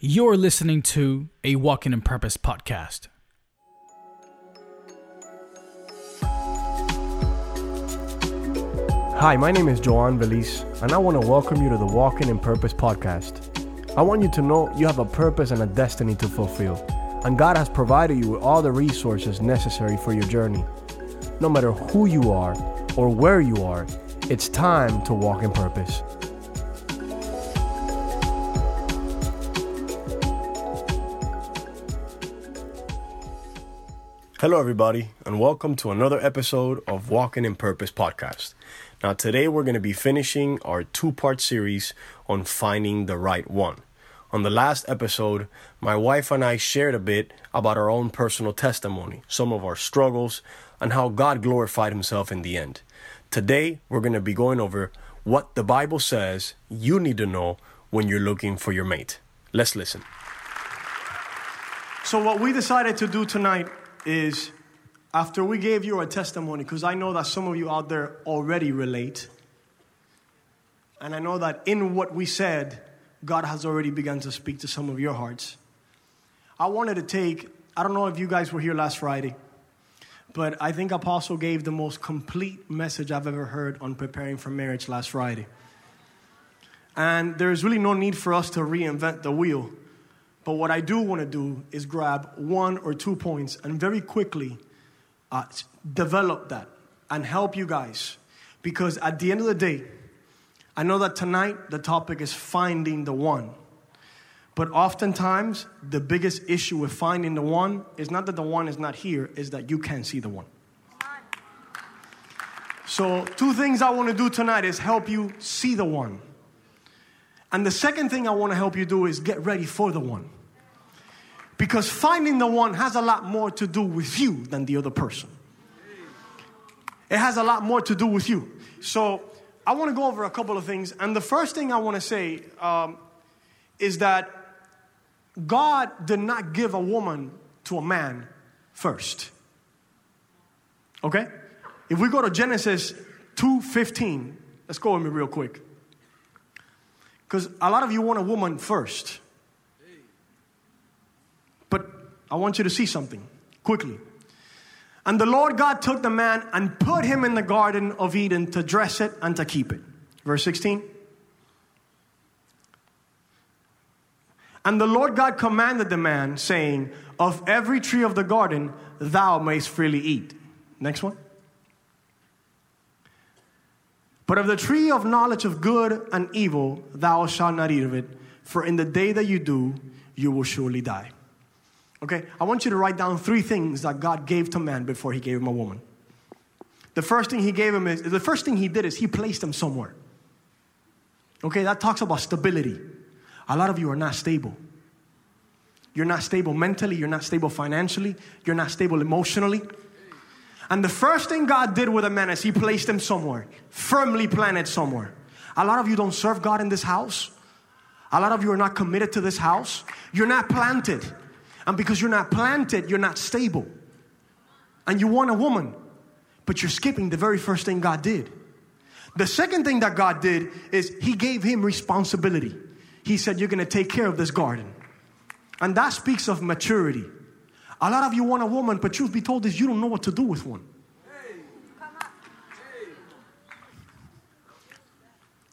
You're listening to a Walking in Purpose podcast. Hi, my name is Joan Veliz, and I want to welcome you to the Walking in Purpose podcast. I want you to know you have a purpose and a destiny to fulfill, and God has provided you with all the resources necessary for your journey. No matter who you are or where you are, it's time to walk in purpose. Hello, everybody, and welcome to another episode of Walking in Purpose podcast. Now, today we're going to be finishing our two part series on finding the right one. On the last episode, my wife and I shared a bit about our own personal testimony, some of our struggles, and how God glorified Himself in the end. Today, we're going to be going over what the Bible says you need to know when you're looking for your mate. Let's listen. So, what we decided to do tonight is after we gave you our testimony, because I know that some of you out there already relate, and I know that in what we said, God has already begun to speak to some of your hearts. I wanted to take, I don't know if you guys were here last Friday, but I think Apostle gave the most complete message I've ever heard on preparing for marriage last Friday. And there's really no need for us to reinvent the wheel. But what I do want to do is grab one or two points and very quickly uh, develop that and help you guys. Because at the end of the day, I know that tonight the topic is finding the one. But oftentimes, the biggest issue with finding the one is not that the one is not here, is that you can't see the one. So, two things I want to do tonight is help you see the one. And the second thing I want to help you do is get ready for the one. Because finding the one has a lot more to do with you than the other person. It has a lot more to do with you. So I want to go over a couple of things. And the first thing I want to say um, is that God did not give a woman to a man first. Okay? If we go to Genesis 2:15, let's go with me real quick. Because a lot of you want a woman first. But I want you to see something quickly. And the Lord God took the man and put him in the Garden of Eden to dress it and to keep it. Verse 16. And the Lord God commanded the man, saying, Of every tree of the garden thou mayst freely eat. Next one. But of the tree of knowledge of good and evil thou shalt not eat of it, for in the day that you do, you will surely die. Okay, I want you to write down three things that God gave to man before he gave him a woman. The first thing he gave him is the first thing he did is he placed him somewhere. Okay, that talks about stability. A lot of you are not stable. You're not stable mentally, you're not stable financially, you're not stable emotionally. And the first thing God did with a man is he placed him somewhere, firmly planted somewhere. A lot of you don't serve God in this house. A lot of you are not committed to this house. You're not planted. And because you're not planted, you're not stable. And you want a woman, but you're skipping the very first thing God did. The second thing that God did is He gave him responsibility. He said, You're gonna take care of this garden. And that speaks of maturity. A lot of you want a woman, but truth be told is you don't know what to do with one.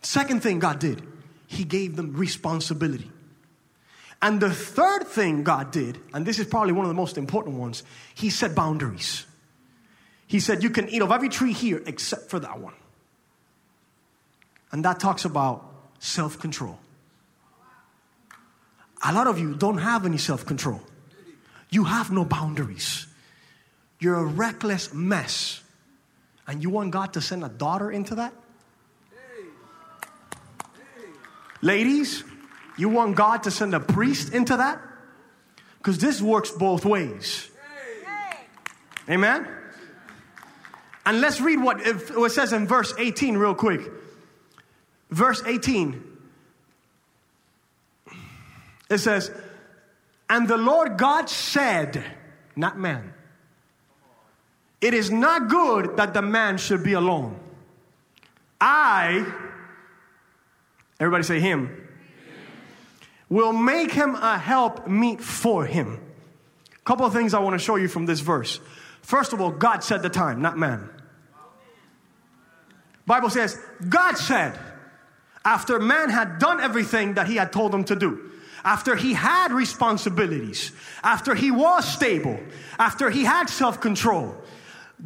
Second thing God did, He gave them responsibility. And the third thing God did, and this is probably one of the most important ones, He set boundaries. He said, You can eat of every tree here except for that one. And that talks about self control. A lot of you don't have any self control, you have no boundaries. You're a reckless mess. And you want God to send a daughter into that? Ladies, you want God to send a priest into that? Because this works both ways. Amen? And let's read what it says in verse 18 real quick. Verse 18. It says, And the Lord God said, not man, it is not good that the man should be alone. I, everybody say him, will make him a help meet for him. A Couple of things I want to show you from this verse. First of all, God said the time, not man. Bible says, God said, after man had done everything that he had told him to do, after he had responsibilities, after he was stable, after he had self control,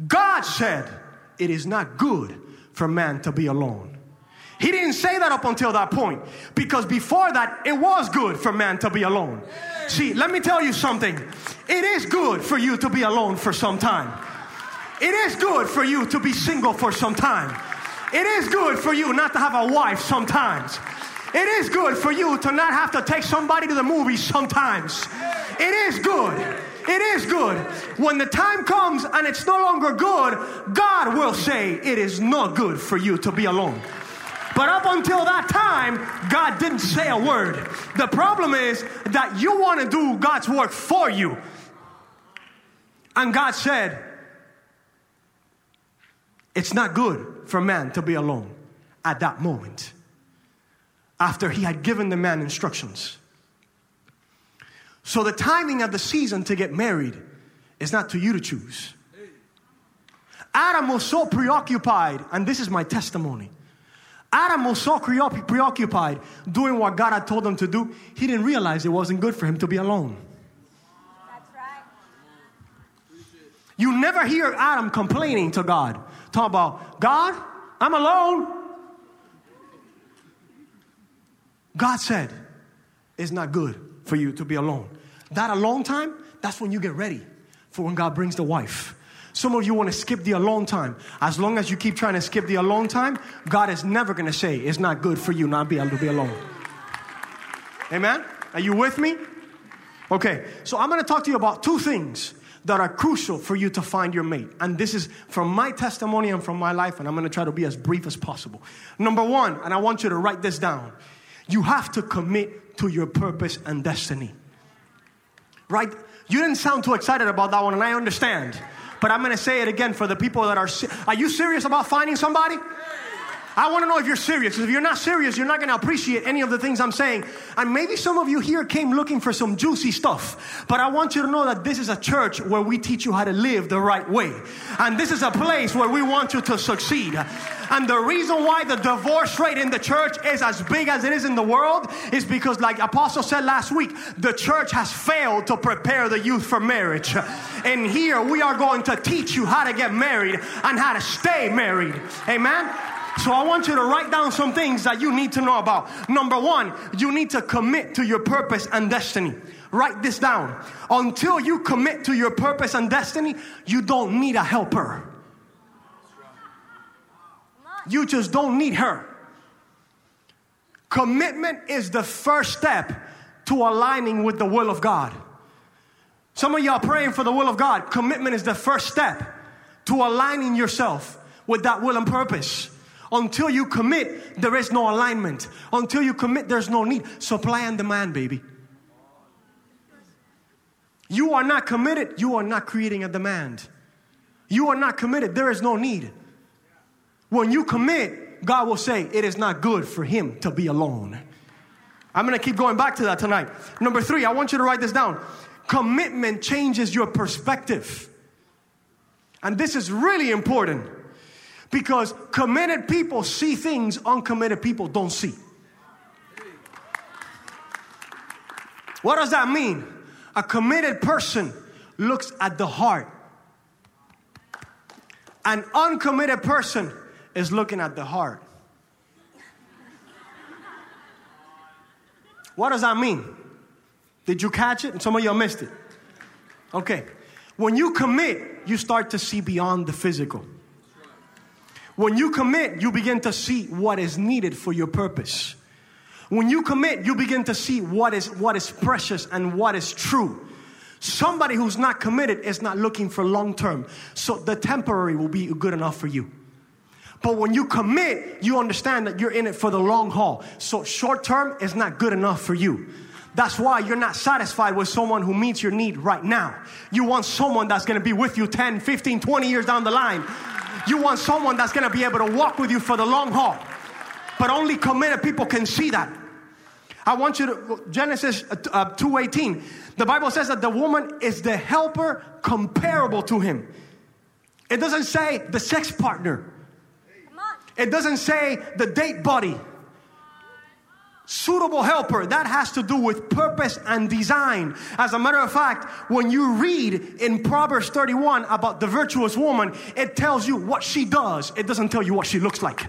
God said, It is not good for man to be alone. He didn't say that up until that point because before that, it was good for man to be alone. See, let me tell you something. It is good for you to be alone for some time. It is good for you to be single for some time. It is good for you not to have a wife sometimes. It is good for you to not have to take somebody to the movies sometimes. It is good. It is good. When the time comes and it's no longer good, God will say it is not good for you to be alone. But up until that time, God didn't say a word. The problem is that you want to do God's work for you. And God said, It's not good for man to be alone at that moment. After he had given the man instructions. So the timing of the season to get married is not to you to choose. Adam was so preoccupied, and this is my testimony. Adam was so preoccupied doing what God had told him to do, he didn't realize it wasn't good for him to be alone. That's right. You never hear Adam complaining to God. Talk about, God, I'm alone. God said, it's not good for you to be alone. That alone time, that's when you get ready for when God brings the wife. Some of you want to skip the alone time. As long as you keep trying to skip the alone time, God is never going to say it's not good for you not be able to be alone. Amen? Are you with me? Okay, so I'm going to talk to you about two things that are crucial for you to find your mate. And this is from my testimony and from my life, and I'm going to try to be as brief as possible. Number one, and I want you to write this down you have to commit to your purpose and destiny. Right? You didn't sound too excited about that one, and I understand. But I'm going to say it again for the people that are. Are you serious about finding somebody? I want to know if you're serious. If you're not serious, you're not going to appreciate any of the things I'm saying. And maybe some of you here came looking for some juicy stuff. But I want you to know that this is a church where we teach you how to live the right way. And this is a place where we want you to succeed. And the reason why the divorce rate in the church is as big as it is in the world is because, like Apostle said last week, the church has failed to prepare the youth for marriage. And here we are going to teach you how to get married and how to stay married. Amen. So I want you to write down some things that you need to know about. Number one, you need to commit to your purpose and destiny. Write this down. Until you commit to your purpose and destiny, you don't need a helper. You just don't need her. Commitment is the first step to aligning with the will of God. Some of y'all praying for the will of God. Commitment is the first step to aligning yourself with that will and purpose. Until you commit, there is no alignment. Until you commit, there's no need. Supply and demand, baby. You are not committed, you are not creating a demand. You are not committed, there is no need. When you commit, God will say, It is not good for him to be alone. I'm gonna keep going back to that tonight. Number three, I want you to write this down. Commitment changes your perspective. And this is really important. Because committed people see things uncommitted people don't see. What does that mean? A committed person looks at the heart. An uncommitted person is looking at the heart. What does that mean? Did you catch it? And some of y'all missed it. Okay. When you commit, you start to see beyond the physical. When you commit, you begin to see what is needed for your purpose. When you commit, you begin to see what is what is precious and what is true. Somebody who's not committed is not looking for long term. So the temporary will be good enough for you. But when you commit, you understand that you're in it for the long haul. So short term is not good enough for you. That's why you're not satisfied with someone who meets your need right now. You want someone that's going to be with you 10, 15, 20 years down the line you want someone that's going to be able to walk with you for the long haul. But only committed people can see that. I want you to Genesis uh, 2:18. The Bible says that the woman is the helper comparable to him. It doesn't say the sex partner. It doesn't say the date buddy. Suitable helper, that has to do with purpose and design. As a matter of fact, when you read in Proverbs 31 about the virtuous woman, it tells you what she does, it doesn't tell you what she looks like.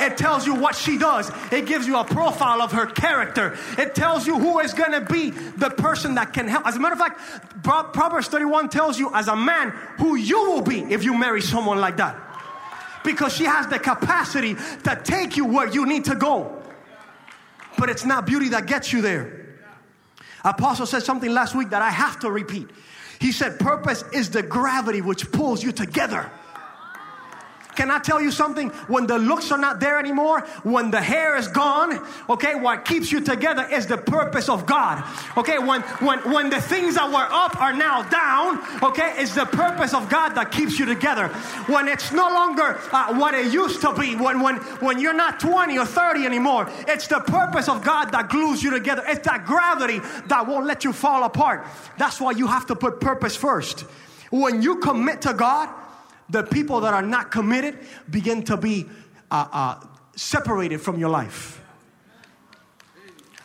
It tells you what she does. It gives you a profile of her character. It tells you who is going to be the person that can help. As a matter of fact, Proverbs 31 tells you, as a man, who you will be if you marry someone like that. Because she has the capacity to take you where you need to go but it's not beauty that gets you there. Apostle said something last week that I have to repeat. He said, Purpose is the gravity which pulls you together. Can I tell you something? When the looks are not there anymore, when the hair is gone, okay, what keeps you together is the purpose of God. Okay, when when when the things that were up are now down, okay, it's the purpose of God that keeps you together. When it's no longer uh, what it used to be, when when when you're not 20 or 30 anymore, it's the purpose of God that glues you together. It's that gravity that won't let you fall apart. That's why you have to put purpose first. When you commit to God, the people that are not committed begin to be uh, uh, separated from your life.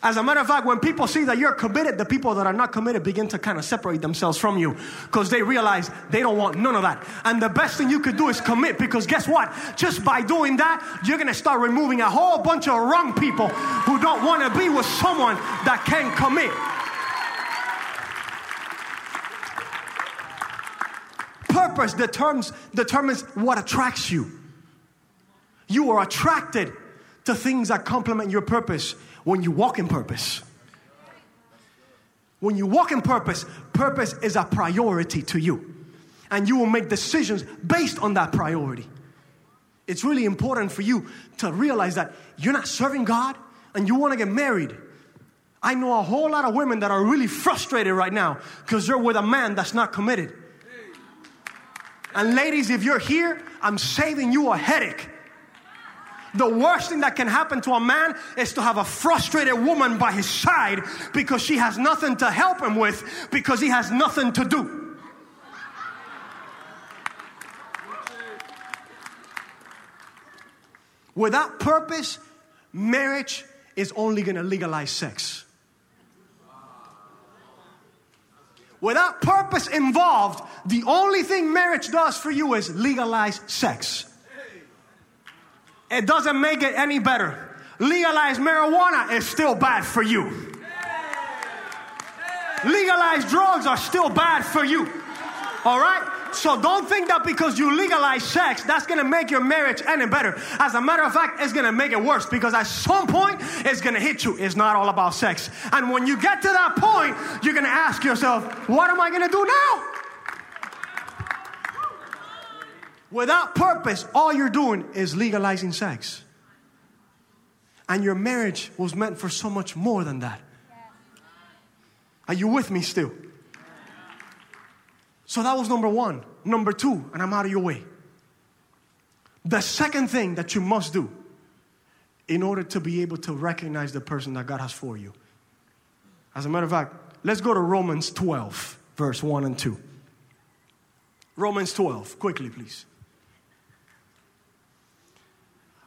As a matter of fact, when people see that you're committed, the people that are not committed begin to kind of separate themselves from you because they realize they don't want none of that. And the best thing you could do is commit because guess what? Just by doing that, you're going to start removing a whole bunch of wrong people who don't want to be with someone that can commit. Purpose determines, determines what attracts you. You are attracted to things that complement your purpose when you walk in purpose. When you walk in purpose, purpose is a priority to you. And you will make decisions based on that priority. It's really important for you to realize that you're not serving God and you want to get married. I know a whole lot of women that are really frustrated right now because they're with a man that's not committed. And ladies, if you're here, I'm saving you a headache. The worst thing that can happen to a man is to have a frustrated woman by his side because she has nothing to help him with because he has nothing to do. Without purpose, marriage is only going to legalize sex. Without purpose involved, the only thing marriage does for you is legalize sex. It doesn't make it any better. Legalize marijuana is still bad for you. Legalized drugs are still bad for you. All right? So don't think that because you legalize sex, that's gonna make your marriage any better. As a matter of fact, it's gonna make it worse because at some point, it's gonna hit you. It's not all about sex. And when you get to that point, you're gonna ask yourself, what am I gonna do now? Without purpose, all you're doing is legalizing sex. And your marriage was meant for so much more than that. Are you with me still? So that was number one. Number two, and I'm out of your way. The second thing that you must do in order to be able to recognize the person that God has for you. As a matter of fact, let's go to Romans 12, verse 1 and 2. Romans 12, quickly, please.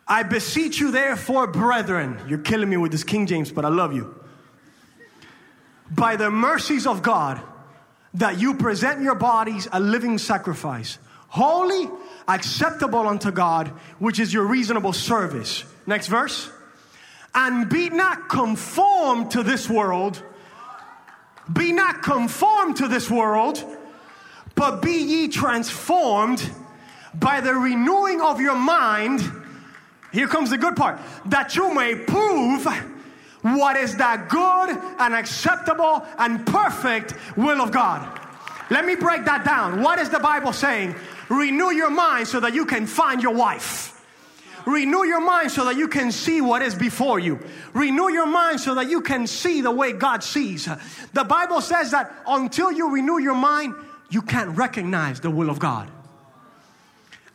I beseech you, therefore, brethren, you're killing me with this King James, but I love you. By the mercies of God, that you present your bodies a living sacrifice, holy, acceptable unto God, which is your reasonable service. Next verse. And be not conformed to this world. Be not conformed to this world, but be ye transformed by the renewing of your mind. Here comes the good part that you may prove what is that good and acceptable and perfect will of God. Let me break that down. What is the Bible saying? Renew your mind so that you can find your wife. Renew your mind so that you can see what is before you. Renew your mind so that you can see the way God sees. The Bible says that until you renew your mind, you can't recognize the will of God.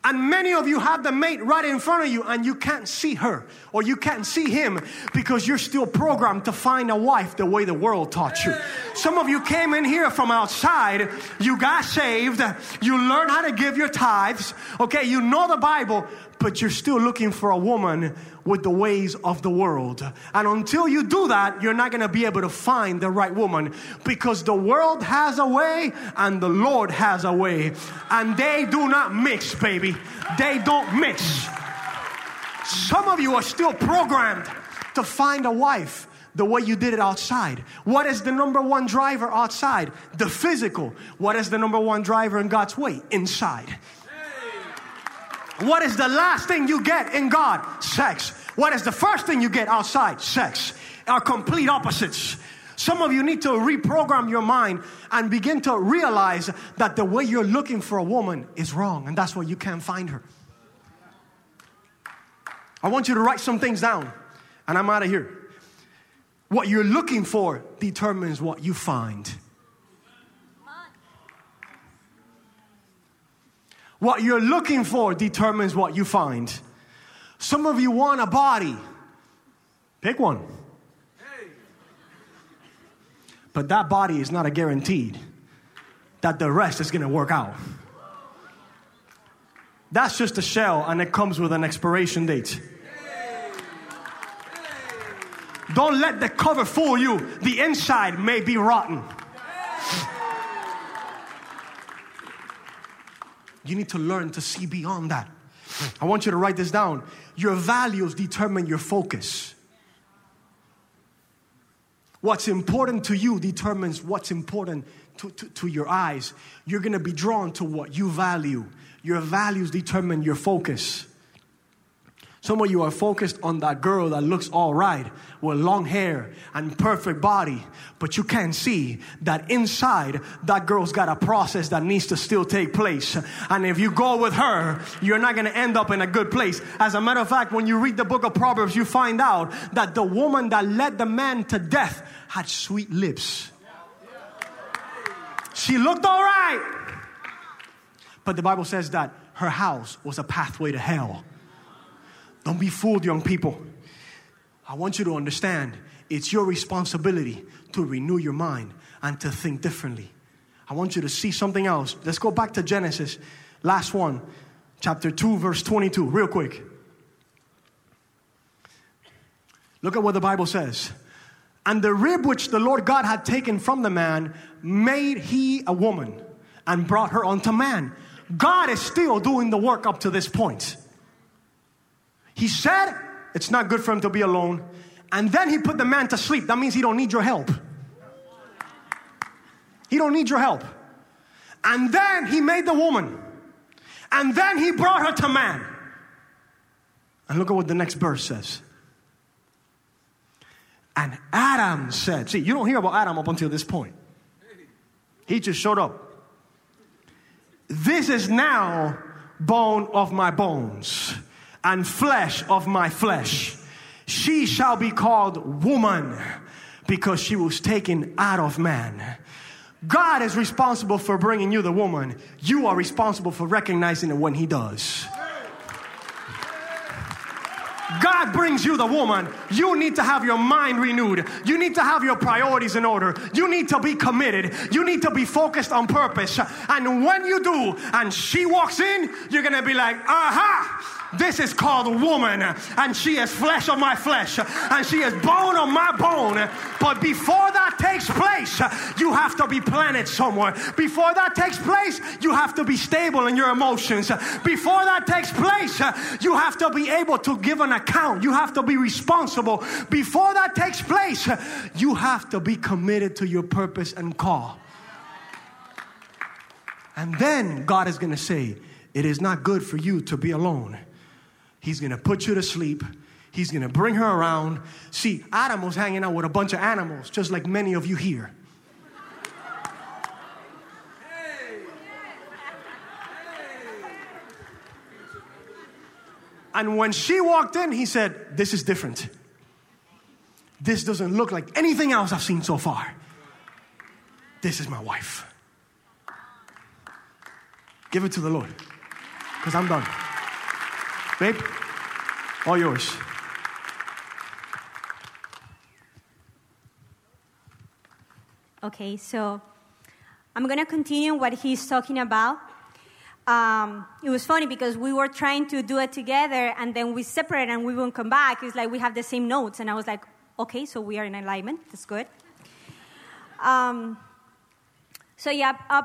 And many of you have the mate right in front of you and you can't see her or you can't see him because you're still programmed to find a wife the way the world taught you. Some of you came in here from outside, you got saved, you learned how to give your tithes, okay, you know the Bible, but you're still looking for a woman with the ways of the world. And until you do that, you're not going to be able to find the right woman because the world has a way and the Lord has a way. And they do not mix, baby. They don't mix. Some of you are still programmed to find a wife the way you did it outside. What is the number one driver outside? The physical. What is the number one driver in God's way? Inside. What is the last thing you get in God? Sex. What is the first thing you get outside? Sex. Are complete opposites. Some of you need to reprogram your mind and begin to realize that the way you're looking for a woman is wrong, and that's why you can't find her. I want you to write some things down, and I'm out of here. What you're looking for determines what you find. What you're looking for determines what you find. Some of you want a body. Pick one. But that body is not a guaranteed that the rest is going to work out. That's just a shell and it comes with an expiration date. Don't let the cover fool you. The inside may be rotten. You need to learn to see beyond that. I want you to write this down. Your values determine your focus. What's important to you determines what's important to, to, to your eyes. You're going to be drawn to what you value. Your values determine your focus. Some of you are focused on that girl that looks all right with long hair and perfect body, but you can't see that inside that girl's got a process that needs to still take place. And if you go with her, you're not going to end up in a good place. As a matter of fact, when you read the book of Proverbs, you find out that the woman that led the man to death had sweet lips. She looked all right. But the Bible says that her house was a pathway to hell. Don't be fooled, young people. I want you to understand it's your responsibility to renew your mind and to think differently. I want you to see something else. Let's go back to Genesis, last one, chapter 2, verse 22, real quick. Look at what the Bible says. And the rib which the Lord God had taken from the man made he a woman and brought her unto man. God is still doing the work up to this point. He said it's not good for him to be alone. And then he put the man to sleep. That means he don't need your help. He don't need your help. And then he made the woman. And then he brought her to man. And look at what the next verse says. And Adam said, see, you don't hear about Adam up until this point. He just showed up. This is now bone of my bones and flesh of my flesh. She shall be called woman because she was taken out of man. God is responsible for bringing you the woman. You are responsible for recognizing it when He does. God brings you the woman. You need to have your mind renewed. You need to have your priorities in order. You need to be committed. You need to be focused on purpose. And when you do, and she walks in, you're going to be like, aha. This is called woman, and she is flesh of my flesh, and she is bone of my bone. But before that takes place, you have to be planted somewhere. Before that takes place, you have to be stable in your emotions. Before that takes place, you have to be able to give an account. You have to be responsible. Before that takes place, you have to be committed to your purpose and call. And then God is going to say, It is not good for you to be alone. He's going to put you to sleep. He's going to bring her around. See, Adam was hanging out with a bunch of animals, just like many of you here. And when she walked in, he said, This is different. This doesn't look like anything else I've seen so far. This is my wife. Give it to the Lord. because I'm done. Babe, all yours. Okay, so I'm going to continue what he's talking about. Um, it was funny because we were trying to do it together and then we separated and we won't come back. It's like we have the same notes. And I was like, okay, so we are in alignment. That's good. Um, so, yeah, uh,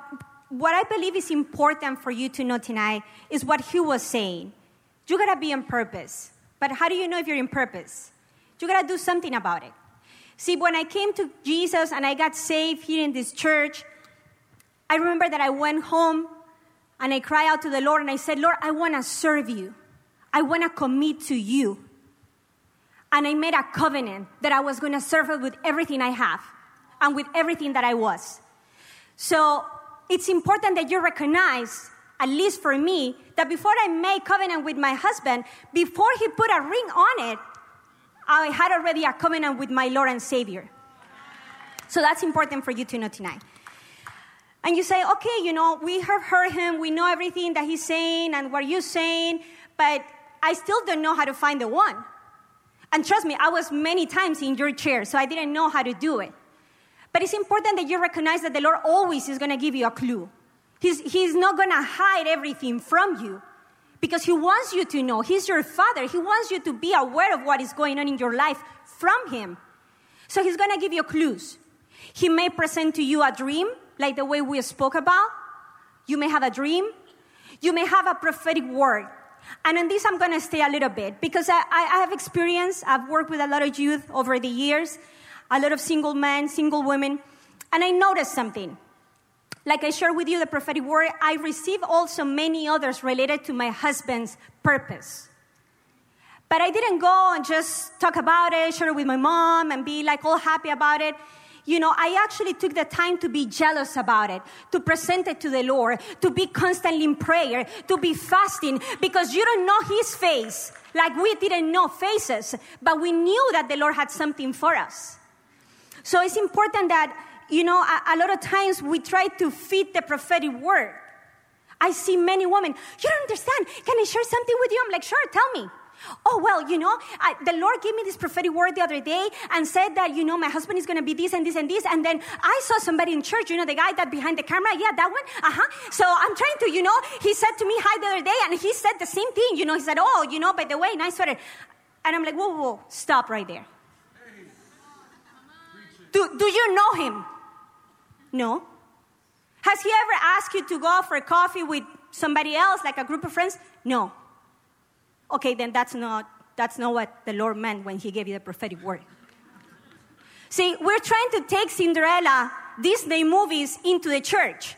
what I believe is important for you to know tonight is what he was saying. You gotta be on purpose. But how do you know if you're in purpose? You gotta do something about it. See, when I came to Jesus and I got saved here in this church, I remember that I went home and I cried out to the Lord and I said, Lord, I wanna serve you. I wanna commit to you. And I made a covenant that I was gonna serve her with everything I have and with everything that I was. So it's important that you recognize, at least for me, that before I made covenant with my husband, before he put a ring on it, I had already a covenant with my Lord and Savior. So that's important for you to know tonight. And you say, okay, you know, we have heard him, we know everything that he's saying and what you're saying, but I still don't know how to find the one. And trust me, I was many times in your chair, so I didn't know how to do it. But it's important that you recognize that the Lord always is going to give you a clue. He's, he's not going to hide everything from you because He wants you to know. He's your Father. He wants you to be aware of what is going on in your life from Him. So He's going to give you clues. He may present to you a dream, like the way we spoke about. You may have a dream. You may have a prophetic word. And on this, I'm going to stay a little bit because I, I have experience. I've worked with a lot of youth over the years a lot of single men, single women, and I noticed something. Like I shared with you the prophetic word, I received also many others related to my husband's purpose. But I didn't go and just talk about it, share it with my mom, and be like all happy about it. You know, I actually took the time to be jealous about it, to present it to the Lord, to be constantly in prayer, to be fasting, because you don't know His face like we didn't know faces, but we knew that the Lord had something for us. So it's important that, you know, a, a lot of times we try to fit the prophetic word. I see many women, you don't understand. Can I share something with you? I'm like, sure, tell me. Oh, well, you know, I, the Lord gave me this prophetic word the other day and said that, you know, my husband is going to be this and this and this. And then I saw somebody in church, you know, the guy that behind the camera. Yeah, that one. Uh huh. So I'm trying to, you know, he said to me hi the other day and he said the same thing. You know, he said, oh, you know, by the way, nice sweater. And I'm like, whoa, whoa, whoa stop right there. Do, do you know him? No. Has he ever asked you to go for coffee with somebody else, like a group of friends? No. Okay, then that's not, that's not what the Lord meant when he gave you the prophetic word. See, we're trying to take Cinderella Disney movies into the church.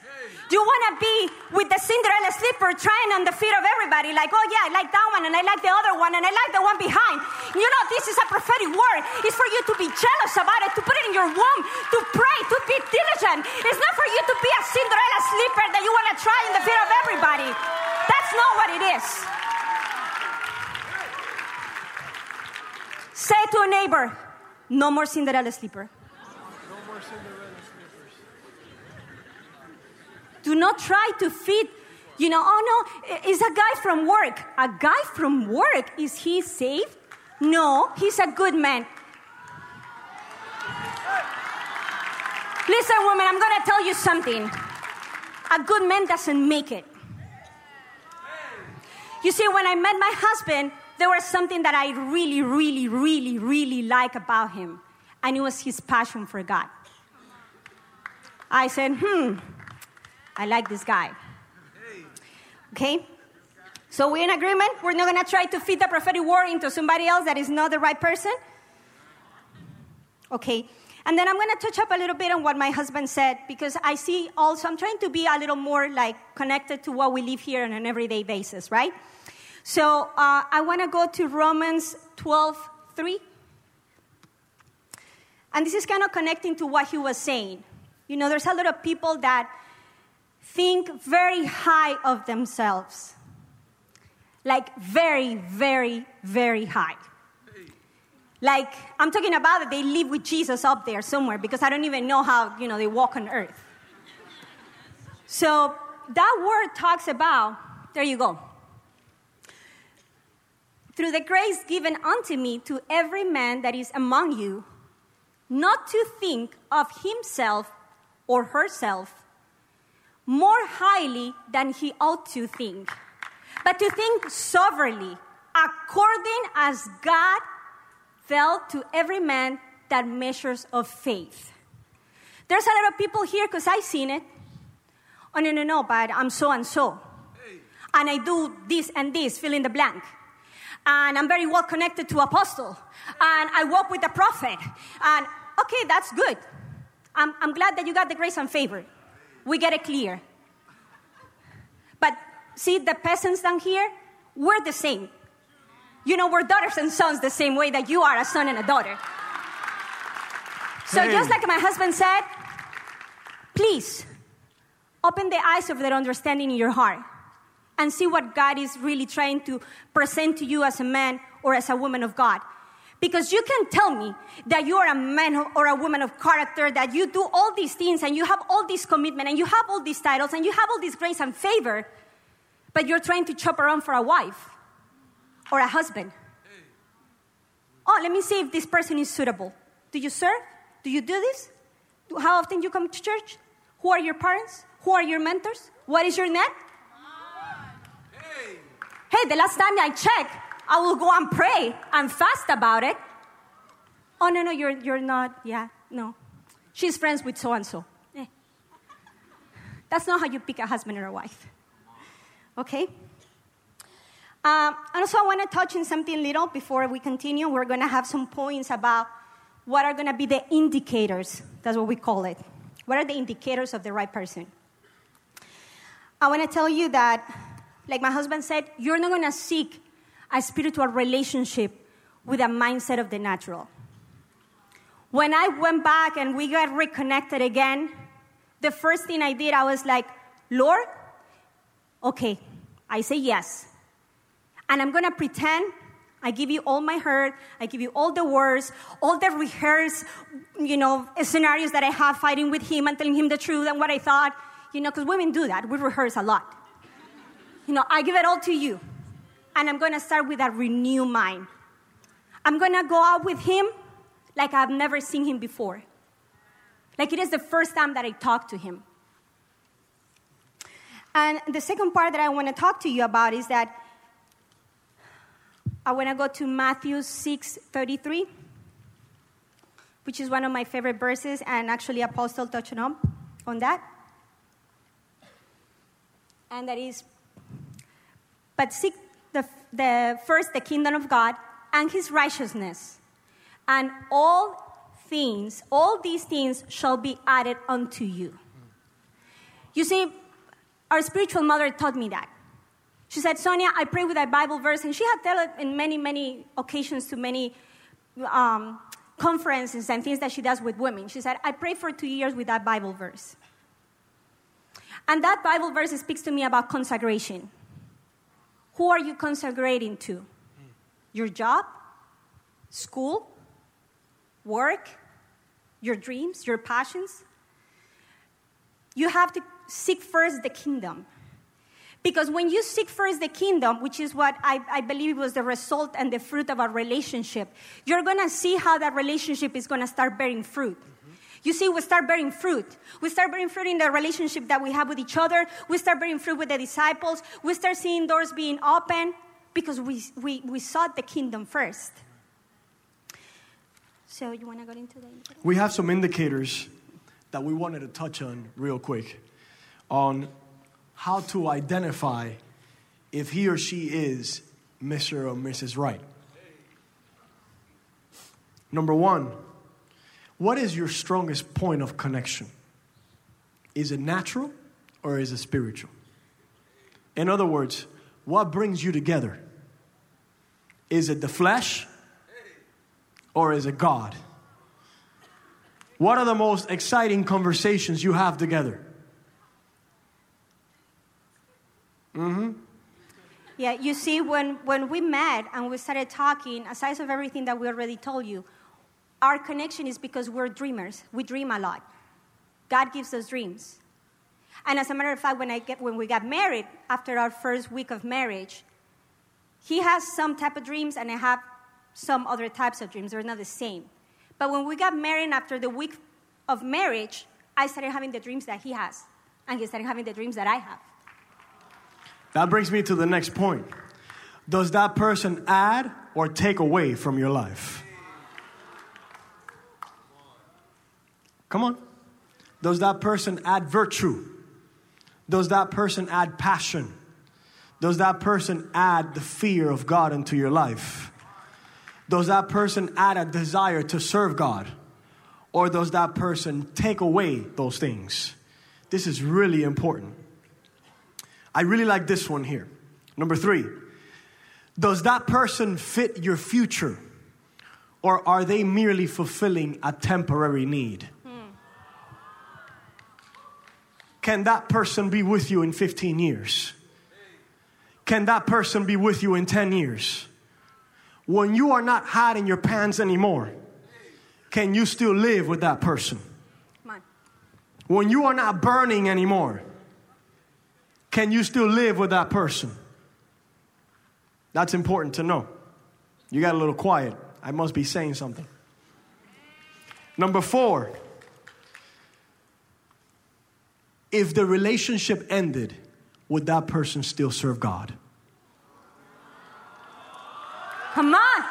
You want to be with the Cinderella slipper trying on the feet of everybody, like, oh yeah, I like that one, and I like the other one, and I like the one behind. You know, this is a prophetic word. It's for you to be jealous about it, to put it in your womb, to pray, to be diligent. It's not for you to be a Cinderella slipper that you want to try in the feet of everybody. That's not what it is. Say to a neighbor, no more Cinderella slipper. Do not try to fit, you know, oh no, it's a guy from work. A guy from work, is he saved? No, he's a good man. Listen, woman, I'm to tell you something. A good man doesn't make it. You see, when I met my husband, there was something that I really, really, really, really like about him, and it was his passion for God. I said, hmm, I like this guy. Okay? So we're in agreement. We're not going to try to fit the prophetic word into somebody else that is not the right person. Okay. And then I'm going to touch up a little bit on what my husband said because I see also, I'm trying to be a little more like connected to what we live here on an everyday basis, right? So uh, I want to go to Romans 12 3. And this is kind of connecting to what he was saying. You know, there's a lot of people that think very high of themselves. Like very, very, very high. Like, I'm talking about that they live with Jesus up there somewhere because I don't even know how, you know, they walk on earth. So that word talks about, there you go. Through the grace given unto me to every man that is among you, not to think of himself or herself more highly than he ought to think, but to think soberly, according as God dealt to every man that measures of faith. There's a lot of people here because I've seen it. Oh, no, no, no, but I'm so and so. And I do this and this, fill in the blank. And I'm very well connected to apostle. And I walk with the prophet. And okay, that's good. I'm, I'm glad that you got the grace and favor. We get it clear. But see, the peasants down here, we're the same. You know, we're daughters and sons the same way that you are a son and a daughter. So, just like my husband said, please open the eyes of their understanding in your heart and see what God is really trying to present to you as a man or as a woman of God. Because you can tell me that you are a man or a woman of character, that you do all these things and you have all this commitment and you have all these titles and you have all this grace and favor, but you're trying to chop around for a wife or a husband. Oh, let me see if this person is suitable. Do you serve? Do you do this? How often you come to church? Who are your parents? Who are your mentors? What is your net? Hey, the last time I checked, I will go and pray and fast about it. Oh, no, no, you're, you're not. Yeah, no. She's friends with so and so. That's not how you pick a husband or a wife. Okay? Um, and also, I want to touch on something little before we continue. We're going to have some points about what are going to be the indicators. That's what we call it. What are the indicators of the right person? I want to tell you that, like my husband said, you're not going to seek a spiritual relationship with a mindset of the natural. When I went back and we got reconnected again, the first thing I did, I was like, Lord, okay, I say yes. And I'm gonna pretend I give you all my hurt, I give you all the words, all the rehearsed, you know, scenarios that I have fighting with him and telling him the truth and what I thought, you know, because women do that. We rehearse a lot. You know, I give it all to you. And I'm gonna start with a renewed mind. I'm gonna go out with him like I've never seen him before. Like it is the first time that I talk to him. And the second part that I want to talk to you about is that I want to go to Matthew 6 33, which is one of my favorite verses, and actually, Apostle touched on, on that. And that is, but seek the, the first the kingdom of God and his righteousness, and all things, all these things shall be added unto you. You see, our spiritual mother taught me that. She said, Sonia, I pray with that Bible verse, and she had told it in many, many occasions to many um, conferences and things that she does with women. She said, I pray for two years with that Bible verse. And that Bible verse speaks to me about consecration. Who are you consecrating to? Your job? School? Work? Your dreams? Your passions? You have to seek first the kingdom. Because when you seek first the kingdom, which is what I, I believe was the result and the fruit of our relationship, you're going to see how that relationship is going to start bearing fruit. You see, we start bearing fruit. We start bearing fruit in the relationship that we have with each other. We start bearing fruit with the disciples. We start seeing doors being open because we, we, we sought the kingdom first. So, you want to go into that? We have some indicators that we wanted to touch on real quick on how to identify if he or she is Mr. or Mrs. Right. Number one, what is your strongest point of connection? Is it natural or is it spiritual? In other words, what brings you together? Is it the flesh or is it God? What are the most exciting conversations you have together? Mm-hmm. Yeah, you see, when, when we met and we started talking, aside of everything that we already told you, our connection is because we're dreamers. We dream a lot. God gives us dreams. And as a matter of fact, when, I get, when we got married, after our first week of marriage, he has some type of dreams and I have some other types of dreams. They're not the same. But when we got married after the week of marriage, I started having the dreams that he has, and he started having the dreams that I have. That brings me to the next point. Does that person add or take away from your life? Come on. Does that person add virtue? Does that person add passion? Does that person add the fear of God into your life? Does that person add a desire to serve God? Or does that person take away those things? This is really important. I really like this one here. Number three, does that person fit your future? Or are they merely fulfilling a temporary need? Can that person be with you in 15 years? Can that person be with you in 10 years? When you are not hiding your pants anymore, can you still live with that person? When you are not burning anymore, can you still live with that person? That's important to know. You got a little quiet. I must be saying something. Number four, if the relationship ended, would that person still serve God? Come on.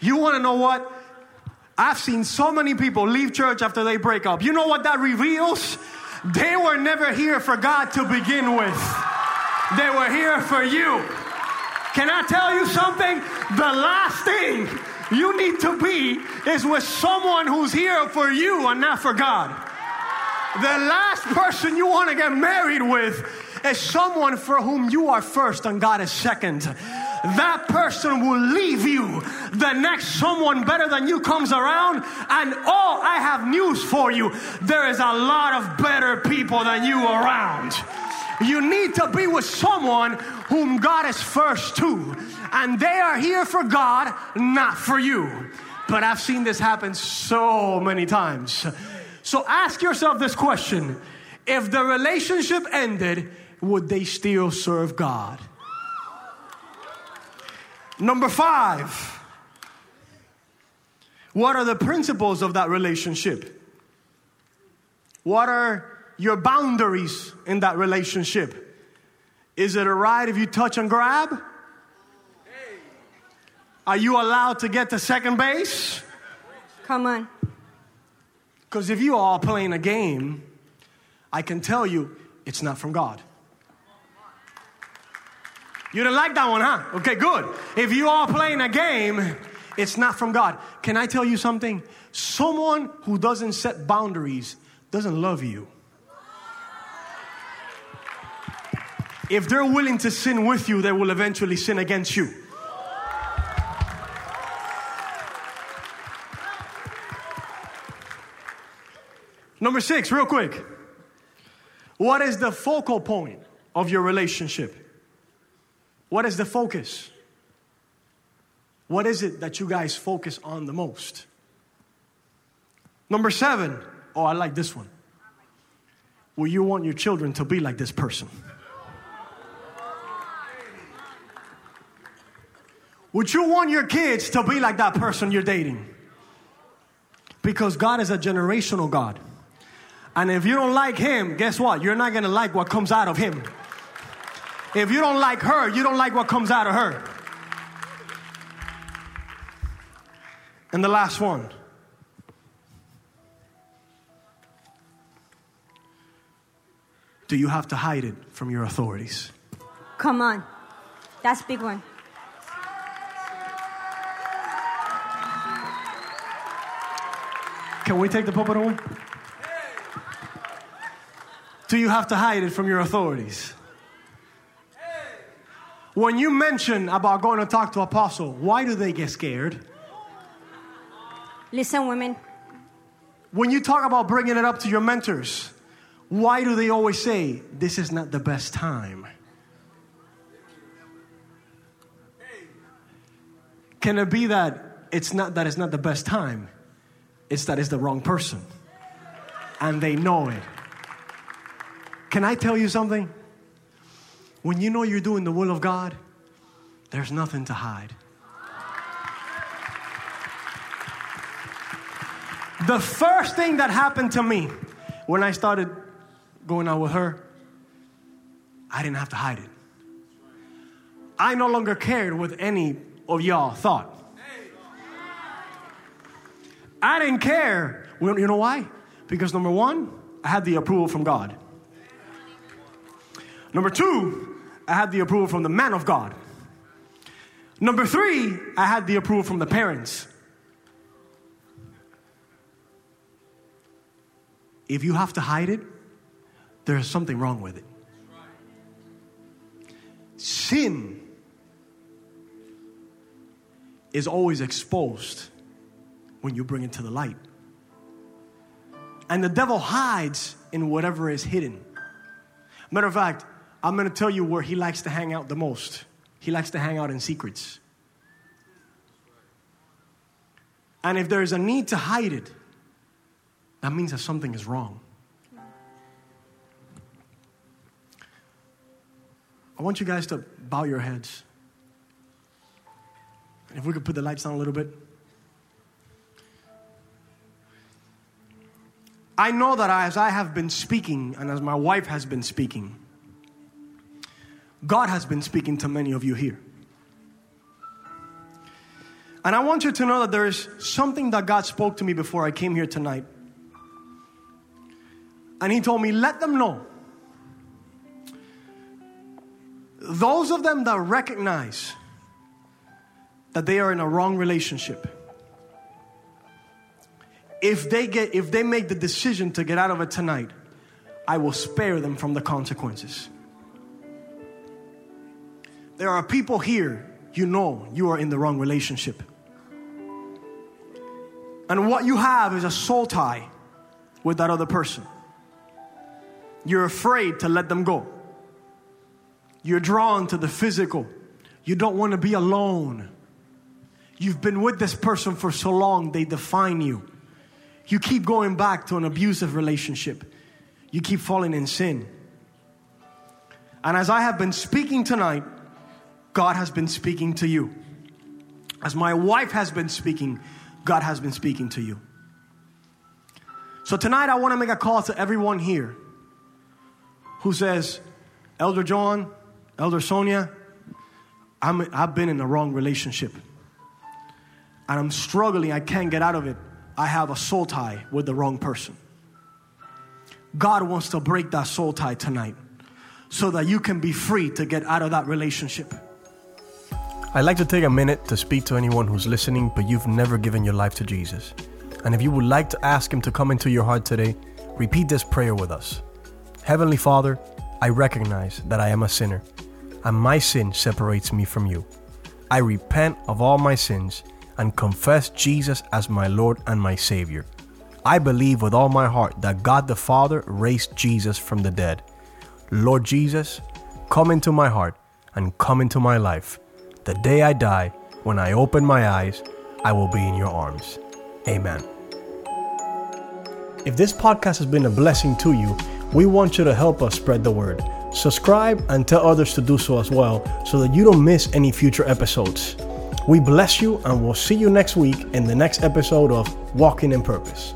You want to know what? I've seen so many people leave church after they break up. You know what that reveals? They were never here for God to begin with, they were here for you. Can I tell you something? The last thing you need to be is with someone who's here for you and not for God. The last person you want to get married with is someone for whom you are first and God is second. That person will leave you. The next someone better than you comes around, and oh, I have news for you. There is a lot of better people than you around. You need to be with someone whom God is first to, and they are here for God, not for you. But I've seen this happen so many times. So ask yourself this question if the relationship ended, would they still serve God? Number five, what are the principles of that relationship? What are your boundaries in that relationship? Is it a right if you touch and grab? Are you allowed to get to second base? Come on. Because if you are playing a game, I can tell you it's not from God. You didn't like that one, huh? Okay, good. If you are playing a game, it's not from God. Can I tell you something? Someone who doesn't set boundaries doesn't love you. If they're willing to sin with you, they will eventually sin against you. Number six, real quick. What is the focal point of your relationship? What is the focus? What is it that you guys focus on the most? Number seven. Oh, I like this one. Will you want your children to be like this person? Would you want your kids to be like that person you're dating? Because God is a generational God. And if you don't like him, guess what? You're not to like what comes out of him. If you don't like her, you don't like what comes out of her. And the last one. Do you have to hide it from your authorities? Come on. That's a big one. Can we take the pulpit away? Do you have to hide it from your authorities? When you mention about going to talk to apostle, why do they get scared? Listen, women. When you talk about bringing it up to your mentors, why do they always say this is not the best time? Can it be that it's not that it's not the best time? It's that it's the wrong person. and they know it. Can I tell you something? When you know you're doing the will of God, there's nothing to hide. The first thing that happened to me when I started going out with her, I didn't have to hide it. I no longer cared what any of y'all thought. I didn't care. You know why? Because number one, I had the approval from God. Number two, I had the approval from the man of God. Number three, I had the approval from the parents. If you have to hide it, there's something wrong with it. Sin is always exposed when you bring it to the light. And the devil hides in whatever is hidden. Matter of fact, I'm going to tell you where he likes to hang out the most. He likes to hang out in secrets. And if there is a need to hide it, that means that something is wrong. I want you guys to bow your heads. If we could put the lights on a little bit. I know that as I have been speaking and as my wife has been speaking, God has been speaking to many of you here. And I want you to know that there is something that God spoke to me before I came here tonight. And He told me, let them know. Those of them that recognize that they are in a wrong relationship, if they get if they make the decision to get out of it tonight, I will spare them from the consequences. There are people here, you know you are in the wrong relationship. And what you have is a soul tie with that other person. You're afraid to let them go. You're drawn to the physical. You don't want to be alone. You've been with this person for so long, they define you. You keep going back to an abusive relationship. You keep falling in sin. And as I have been speaking tonight, God has been speaking to you. As my wife has been speaking, God has been speaking to you. So tonight, I want to make a call to everyone here who says, Elder John, Elder Sonia, I'm, I've been in the wrong relationship. And I'm struggling, I can't get out of it. I have a soul tie with the wrong person. God wants to break that soul tie tonight so that you can be free to get out of that relationship. I'd like to take a minute to speak to anyone who's listening, but you've never given your life to Jesus. And if you would like to ask Him to come into your heart today, repeat this prayer with us Heavenly Father, I recognize that I am a sinner, and my sin separates me from you. I repent of all my sins and confess Jesus as my Lord and my Savior. I believe with all my heart that God the Father raised Jesus from the dead. Lord Jesus, come into my heart and come into my life. The day I die, when I open my eyes, I will be in your arms. Amen. If this podcast has been a blessing to you, we want you to help us spread the word. Subscribe and tell others to do so as well so that you don't miss any future episodes. We bless you and we'll see you next week in the next episode of Walking in Purpose.